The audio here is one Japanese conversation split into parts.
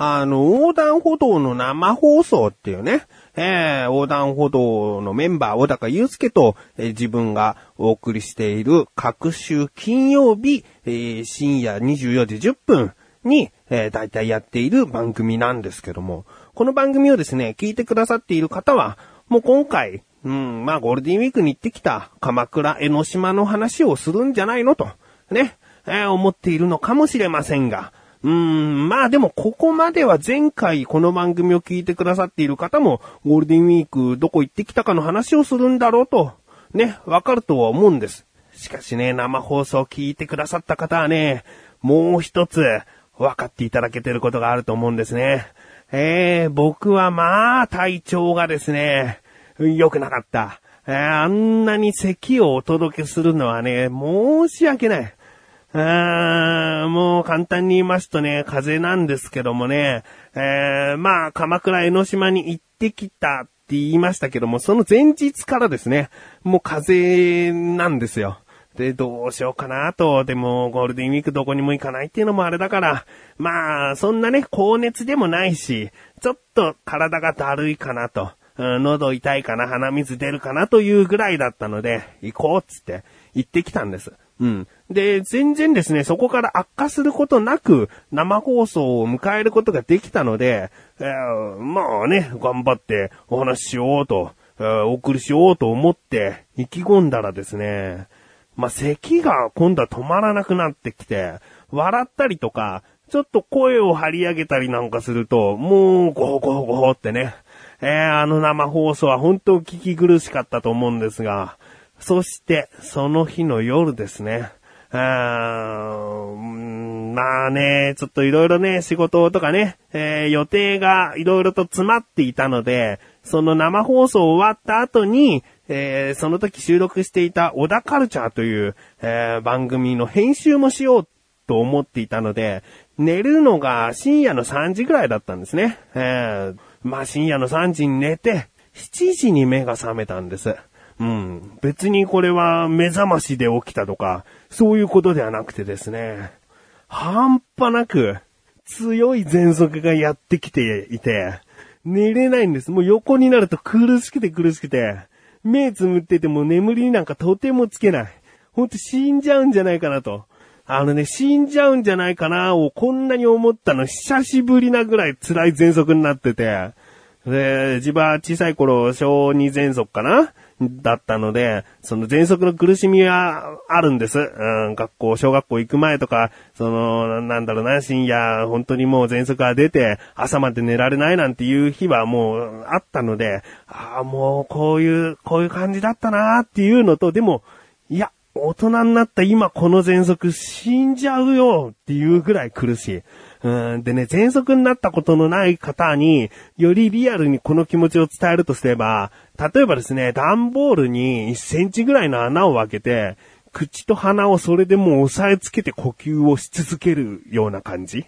あの、横断歩道の生放送っていうね、えー、横断歩道のメンバー、小高祐介と、えー、自分がお送りしている各週金曜日、えー、深夜24時10分に、えー、大体やっている番組なんですけども、この番組をですね、聞いてくださっている方は、もう今回、うん、まあゴールデンウィークに行ってきた鎌倉江ノ島の話をするんじゃないのと、ね、えー、思っているのかもしれませんが、うん、まあでもここまでは前回この番組を聞いてくださっている方もゴールデンウィークどこ行ってきたかの話をするんだろうと、ね、わかるとは思うんです。しかしね、生放送を聞いてくださった方はね、もう一つ分かっていただけてることがあると思うんですね。えー、僕はまあ体調がですね、良くなかった。えー、あんなに咳をお届けするのはね、申し訳ない。あーもう簡単に言いますとね、風なんですけどもね、えー、まあ、鎌倉江ノ島に行ってきたって言いましたけども、その前日からですね、もう風なんですよ。で、どうしようかなと、でもゴールデンウィークどこにも行かないっていうのもあれだから、まあ、そんなね、高熱でもないし、ちょっと体がだるいかなと、喉痛いかな、鼻水出るかなというぐらいだったので、行こうっつって行ってきたんです。うん。で、全然ですね、そこから悪化することなく、生放送を迎えることができたので、えー、まあね、頑張ってお話ししようと、えー、お送りしようと思って意気込んだらですね、まあ、咳が今度は止まらなくなってきて、笑ったりとか、ちょっと声を張り上げたりなんかすると、もう、ゴーゴーゴーってね。えー、あの生放送は本当聞き苦しかったと思うんですが、そして、その日の夜ですね。あまあね、ちょっといろいろね、仕事とかね、えー、予定がいろいろと詰まっていたので、その生放送終わった後に、えー、その時収録していた小田カルチャーという、えー、番組の編集もしようと思っていたので、寝るのが深夜の3時ぐらいだったんですね。えー、まあ深夜の3時に寝て、7時に目が覚めたんです。うん。別にこれは目覚ましで起きたとか、そういうことではなくてですね、半端なく強い喘息がやってきていて、寝れないんです。もう横になると苦しくて苦しくて、目つむってても眠りになんかとてもつけない。ほんと死んじゃうんじゃないかなと。あのね、死んじゃうんじゃないかなをこんなに思ったの久しぶりなぐらい辛い喘息になってて、で、自分は小さい頃、小児喘息かなだったので、その喘息の苦しみはあるんです。うん、学校、小学校行く前とか、その、なんだろうな、深夜、本当にもう喘息が出て、朝まで寝られないなんていう日はもうあったので、ああ、もうこういう、こういう感じだったなっていうのと、でも、いや、大人になった今この喘息死んじゃうよっていうぐらい苦しい。うん、でね、喘息になったことのない方に、よりリアルにこの気持ちを伝えるとすれば、例えばですね、段ボールに1センチぐらいの穴を開けて、口と鼻をそれでもう押さえつけて呼吸をし続けるような感じ。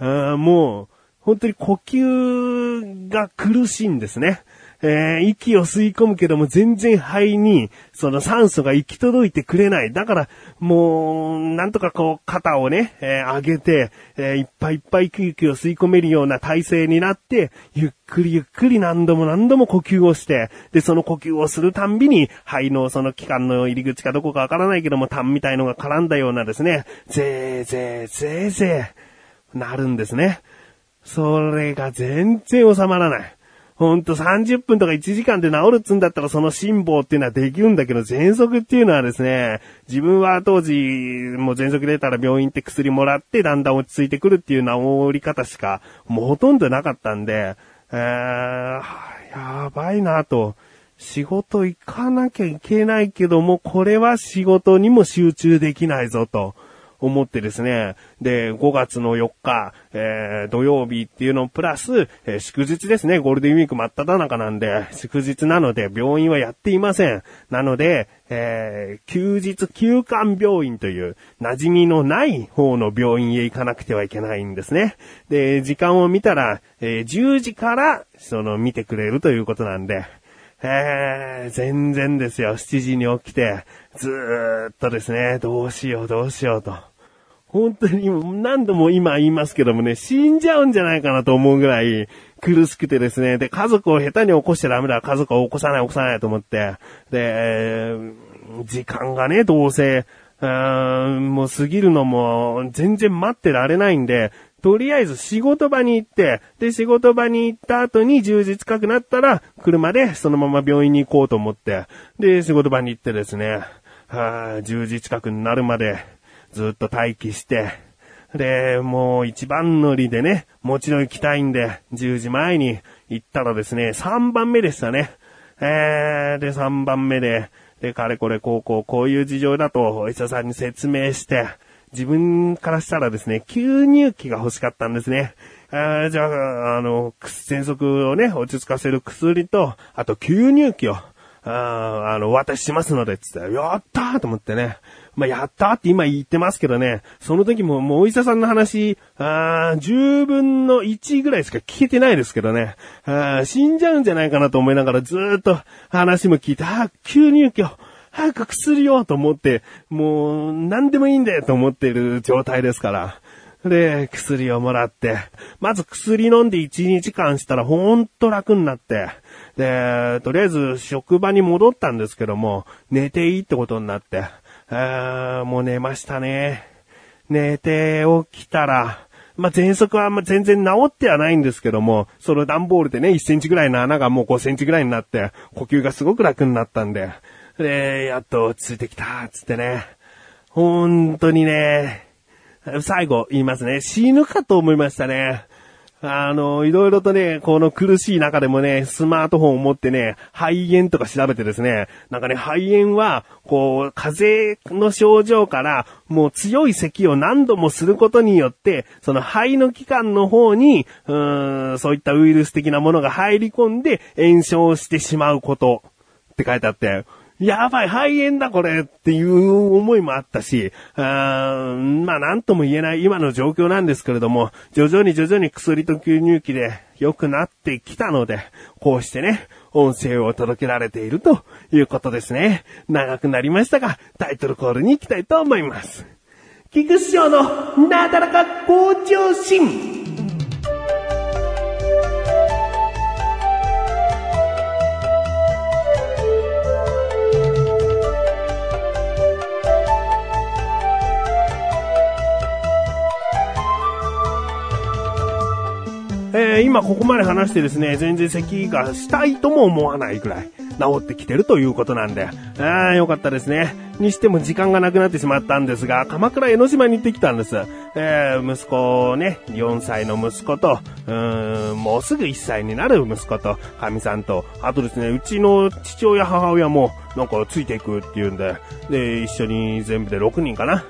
うー、もう、本当に呼吸が苦しいんですね。えー、息を吸い込むけども全然肺にその酸素が行き届いてくれない。だから、もう、なんとかこう肩をね、えー、上げて、えー、いっぱいいっぱい息を吸い込めるような体勢になって、ゆっくりゆっくり何度も何度も呼吸をして、で、その呼吸をするたんびに、肺のその器官の入り口かどこかわからないけども、痰みたいのが絡んだようなですね、ぜーぜーぜーぜー、なるんですね。それが全然収まらない。ほんと30分とか1時間で治るっつんだったらその辛抱っていうのはできるんだけど、喘息っていうのはですね、自分は当時、もう喘息出たら病院って薬もらってだんだん落ち着いてくるっていう治り方しか、もうほとんどなかったんで、えー、やばいなと。仕事行かなきゃいけないけども、これは仕事にも集中できないぞと。思ってですね、で、5月の4日、えー、土曜日っていうのプラス、えー、祝日ですね、ゴールデンウィーク真っ只中なんで、祝日なので病院はやっていません。なので、えー、休日休館病院という馴染みのない方の病院へ行かなくてはいけないんですね。で、時間を見たら、えー、10時から、その、見てくれるということなんで、えー、全然ですよ。7時に起きて、ずーっとですね、どうしようどうしようと。本当に何度も今言いますけどもね、死んじゃうんじゃないかなと思うぐらい苦しくてですね。で、家族を下手に起こしちゃダメだ。家族を起こさない起こさないと思って。で、時間がね、どうせ、もう過ぎるのも全然待ってられないんで、とりあえず仕事場に行って、で、仕事場に行った後に10時近くなったら、車でそのまま病院に行こうと思って、で、仕事場に行ってですね、はあ、10時近くになるまで、ずっと待機して、で、もう一番乗りでね、もちろん行きたいんで、10時前に行ったらですね、3番目でしたね。えー、で、3番目で、で、かれこれこうこうこういう事情だとお医者さんに説明して、自分からしたらですね、吸入器が欲しかったんですね。あじゃあ、あの、喘息をね、落ち着かせる薬と、あと吸入器を、ああの、渡しますので、つって、やったーと思ってね。まあ、やったーって今言ってますけどね、その時ももうお医者さんの話、あ10分の1ぐらいしか聞けてないですけどね、あ死んじゃうんじゃないかなと思いながらずーっと話も聞いて、あ吸入器を、早く薬をと思って、もう何でもいいんだよと思っている状態ですから。で、薬をもらって、まず薬飲んで1日間したらほんと楽になって、で、とりあえず職場に戻ったんですけども、寝ていいってことになって、あーもう寝ましたね。寝て起きたら、まあ、喘息はま全然治ってはないんですけども、その段ボールでね、1センチぐらいの穴がもう5センチぐらいになって、呼吸がすごく楽になったんで、で、やっと落ち着いてきた、つってね。本当にね、最後言いますね。死ぬかと思いましたね。あの、いろいろとね、この苦しい中でもね、スマートフォンを持ってね、肺炎とか調べてですね、なんかね、肺炎は、こう、風邪の症状から、もう強い咳を何度もすることによって、その肺の器官の方に、うーん、そういったウイルス的なものが入り込んで炎症してしまうことって書いてあって、やばい、肺炎だこれっていう思いもあったし、あまあなんとも言えない今の状況なんですけれども、徐々に徐々に薬と吸入器で良くなってきたので、こうしてね、音声を届けられているということですね。長くなりましたが、タイトルコールに行きたいと思います。菊師匠のなだらか向上心。えー、今ここまで話してですね、全然咳がしたいとも思わないくらい治ってきてるということなんで、ああ、よかったですね。にしても時間がなくなってしまったんですが、鎌倉江ノ島に行ってきたんです。えー、息子ね、4歳の息子と、うーん、もうすぐ1歳になる息子と、神さんと、あとですね、うちの父親母親も、なんかついていくって言うんで、で、一緒に全部で6人かな、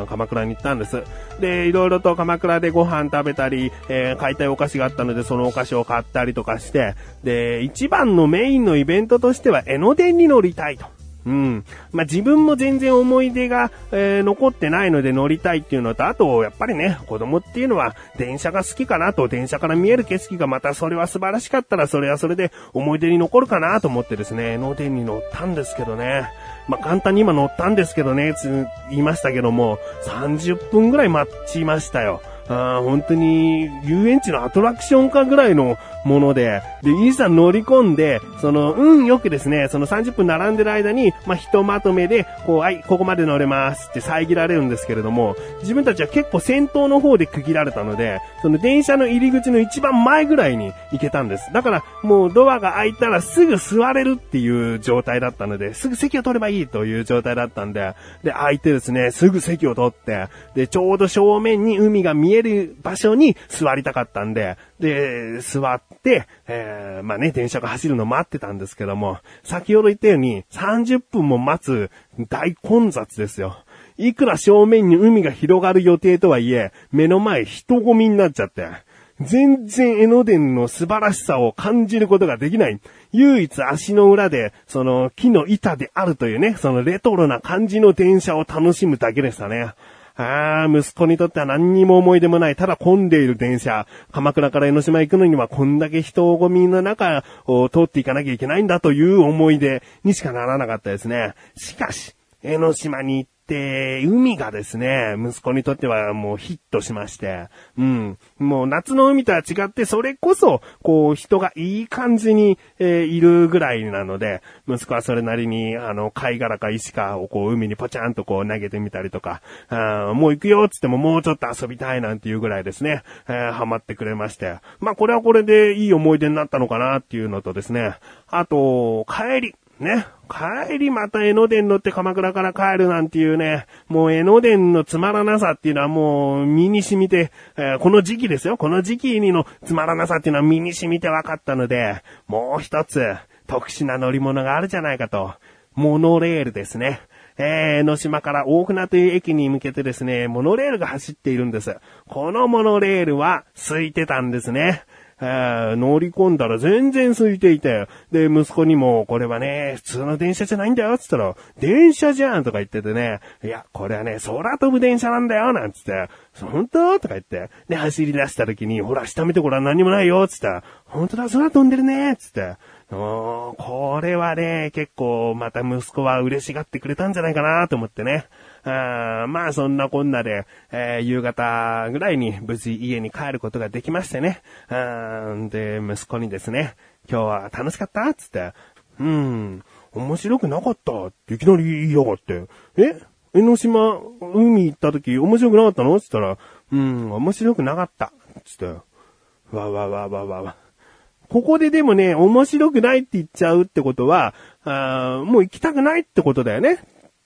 うん、鎌倉に行ったんです。で、いろいろと鎌倉でご飯食べたり、えー、買いたいお菓子があったので、そのお菓子を買ったりとかして、で、一番のメインのイベントとしては、江ノ電に乗りたいと。うん。まあ、自分も全然思い出が、えー、残ってないので乗りたいっていうのと、あと、やっぱりね、子供っていうのは電車が好きかなと、電車から見える景色がまたそれは素晴らしかったら、それはそれで思い出に残るかなと思ってですね、脳電に乗ったんですけどね。まあ、簡単に今乗ったんですけどね、つ、言いましたけども、30分ぐらい待ちましたよ。あ本当に遊園地のアトラクションかぐらいのもので、で、いざ乗り込んで、その、うん、よくですね、その30分並んでる間に、まあ、ひとまとめで、こう、はい、ここまで乗れますって遮られるんですけれども、自分たちは結構先頭の方で区切られたので、その電車の入り口の一番前ぐらいに行けたんです。だから、もうドアが開いたらすぐ座れるっていう状態だったので、すぐ席を取ればいいという状態だったんで、で、開いてですね、すぐ席を取って、で、ちょうど正面に海が見える場所に座りたかったんで、で、座って、えー、まあね、電車が走るの待ってたんですけども、先ほど言ったように30分も待つ大混雑ですよ。いくら正面に海が広がる予定とはいえ、目の前人混みになっちゃって、全然江ノ電の素晴らしさを感じることができない。唯一足の裏で、その木の板であるというね、そのレトロな感じの電車を楽しむだけでしたね。ああ、息子にとっては何にも思い出もない、ただ混んでいる電車。鎌倉から江ノ島行くのにはこんだけ人混みの中を通っていかなきゃいけないんだという思い出にしかならなかったですね。しかし、江ノ島に行って、海がですね、息子にとってはもうヒットしまして、うん。もう夏の海とは違って、それこそ、こう、人がいい感じに、えー、いるぐらいなので、息子はそれなりに、あの、貝殻か石かをこう、海にポチャンとこう投げてみたりとか、あもう行くよっつってももうちょっと遊びたいなんていうぐらいですね、えー、ハマってくれまして。まあ、これはこれでいい思い出になったのかなっていうのとですね、あと、帰り。ね。帰りまた江ノ電乗って鎌倉から帰るなんていうね、もう江ノ電のつまらなさっていうのはもう身に染みて、えー、この時期ですよ。この時期にのつまらなさっていうのは身に染みて分かったので、もう一つ特殊な乗り物があるじゃないかと。モノレールですね。えー、江ノ島から大船という駅に向けてですね、モノレールが走っているんです。このモノレールは空いてたんですね。えー、乗り込んだら全然空いていて、で、息子にも、これはね、普通の電車じゃないんだよ、つったら、電車じゃんとか言っててね、いや、これはね、空飛ぶ電車なんだよ、なんつって、本当？とか言って、で、走り出した時に、ほら、下見てごらん何もないよ、つったら、本当だ、空飛んでるね、つって、これはね、結構また息子は嬉しがってくれたんじゃないかなと思ってね。あまあそんなこんなで、えー、夕方ぐらいに無事家に帰ることができましてね。で、息子にですね、今日は楽しかった？つって、うん、面白くなかった？っていきなり言いやがって、え？江ノ島、海行った時面白くなかったの？つったら、うん、面白くなかった。つって、わわわわわわ。ここででもね、面白くないって言っちゃうってことは、あもう行きたくないってことだよね。っ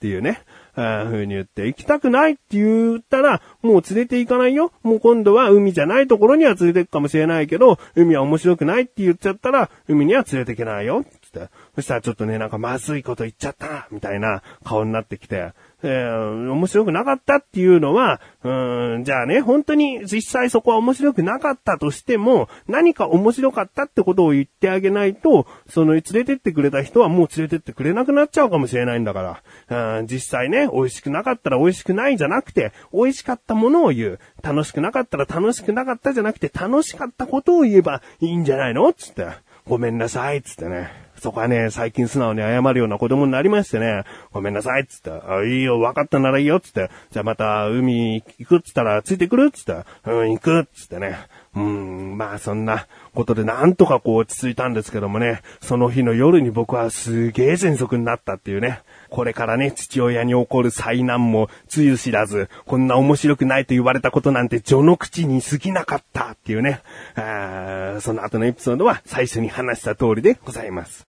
ていうね。あ風に言って、行きたくないって言ったら、もう連れて行かないよ。もう今度は海じゃないところには連れて行くかもしれないけど、海は面白くないって言っちゃったら、海には連れて行けないよ。つって。そしたらちょっとね、なんかまずいこと言っちゃった、みたいな顔になってきて、えー、面白くなかったっていうのは、うん、じゃあね、本当に実際そこは面白くなかったとしても、何か面白かったってことを言ってあげないと、その連れてってくれた人はもう連れてってくれなくなっちゃうかもしれないんだから、うん、実際ね、美味しくなかったら美味しくないじゃなくて、美味しかったものを言う。楽しくなかったら楽しくなかったじゃなくて、楽しかったことを言えばいいんじゃないのつって。ごめんなさい、つってね。そこはね、最近素直に謝るような子供になりましてね、ごめんなさい、つって、あ、いいよ、分かったならいいよ、つって、じゃあまた海行くっつったらついてくるっつって、うん、行くっつってね。うん、まあそんなことでなんとかこう落ち着いたんですけどもね、その日の夜に僕はすげえ喘息になったっていうね。これからね、父親に起こる災難も、つゆ知らず、こんな面白くないと言われたことなんて序の口に過ぎなかったっていうね。あその後のエピソードは最初に話した通りでございます。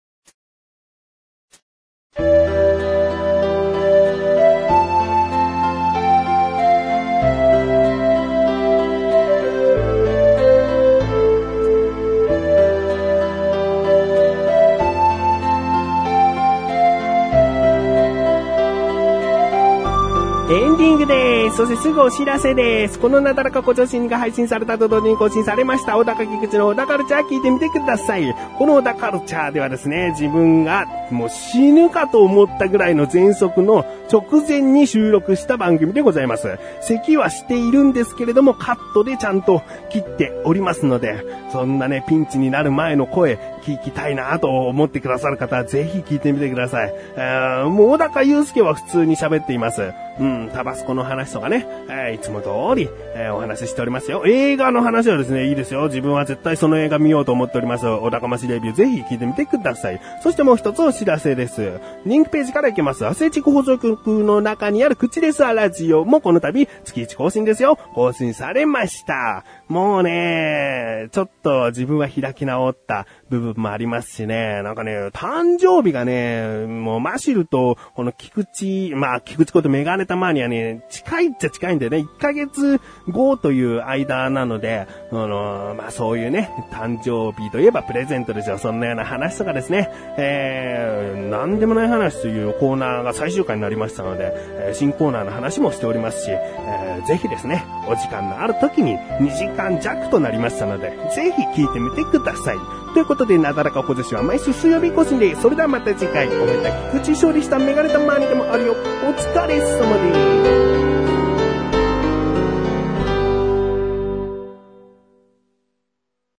そしてすぐお知らせです。このなだらかご女子が配信されたと同時に更新されました、小高菊池の小高カルチャー聞いてみてください。この小高カルチャーではですね、自分がもう死ぬかと思ったぐらいの喘息の直前に収録した番組でございます。咳はしているんですけれども、カットでちゃんと切っておりますので、そんなね、ピンチになる前の声、聞きたいなと思ってくださる方は、ぜひ聞いてみてください。もう小高祐介は普通に喋っています。うん、タバスコの話とかね、えー、いつも通り、えー、お話ししておりますよ。映画の話はですね、いいですよ。自分は絶対その映画見ようと思っております。小高ましレビューぜひ聞いてみてください。そしてもう一つ知らせです。リンクページから行けます。アスレチック放送局の中にある口レスアラジオもこの度月1更新ですよ。更新されました。もうね、ちょっと自分は開き直った部分もありますしね、なんかね、誕生日がね、もうマシルと、この菊池、まあ菊池ことメガネたまにはね、近いっちゃ近いんでね、1ヶ月後という間なので、あの、まあそういうね、誕生日といえばプレゼントですよ。そんなような話とかですね、えー、なんでもない話というコーナーが最終回になりましたので、え新コーナーの話もしておりますし、えー、ぜひですね、お時間のある時に2時間弱となりましたので、ぜひ聞いてみてください。ということで、なだらか小女子は毎週水曜日更新で、それではまた次回、おめでた菊池勝利したメガネたまにでもあるよ。お疲れ様です。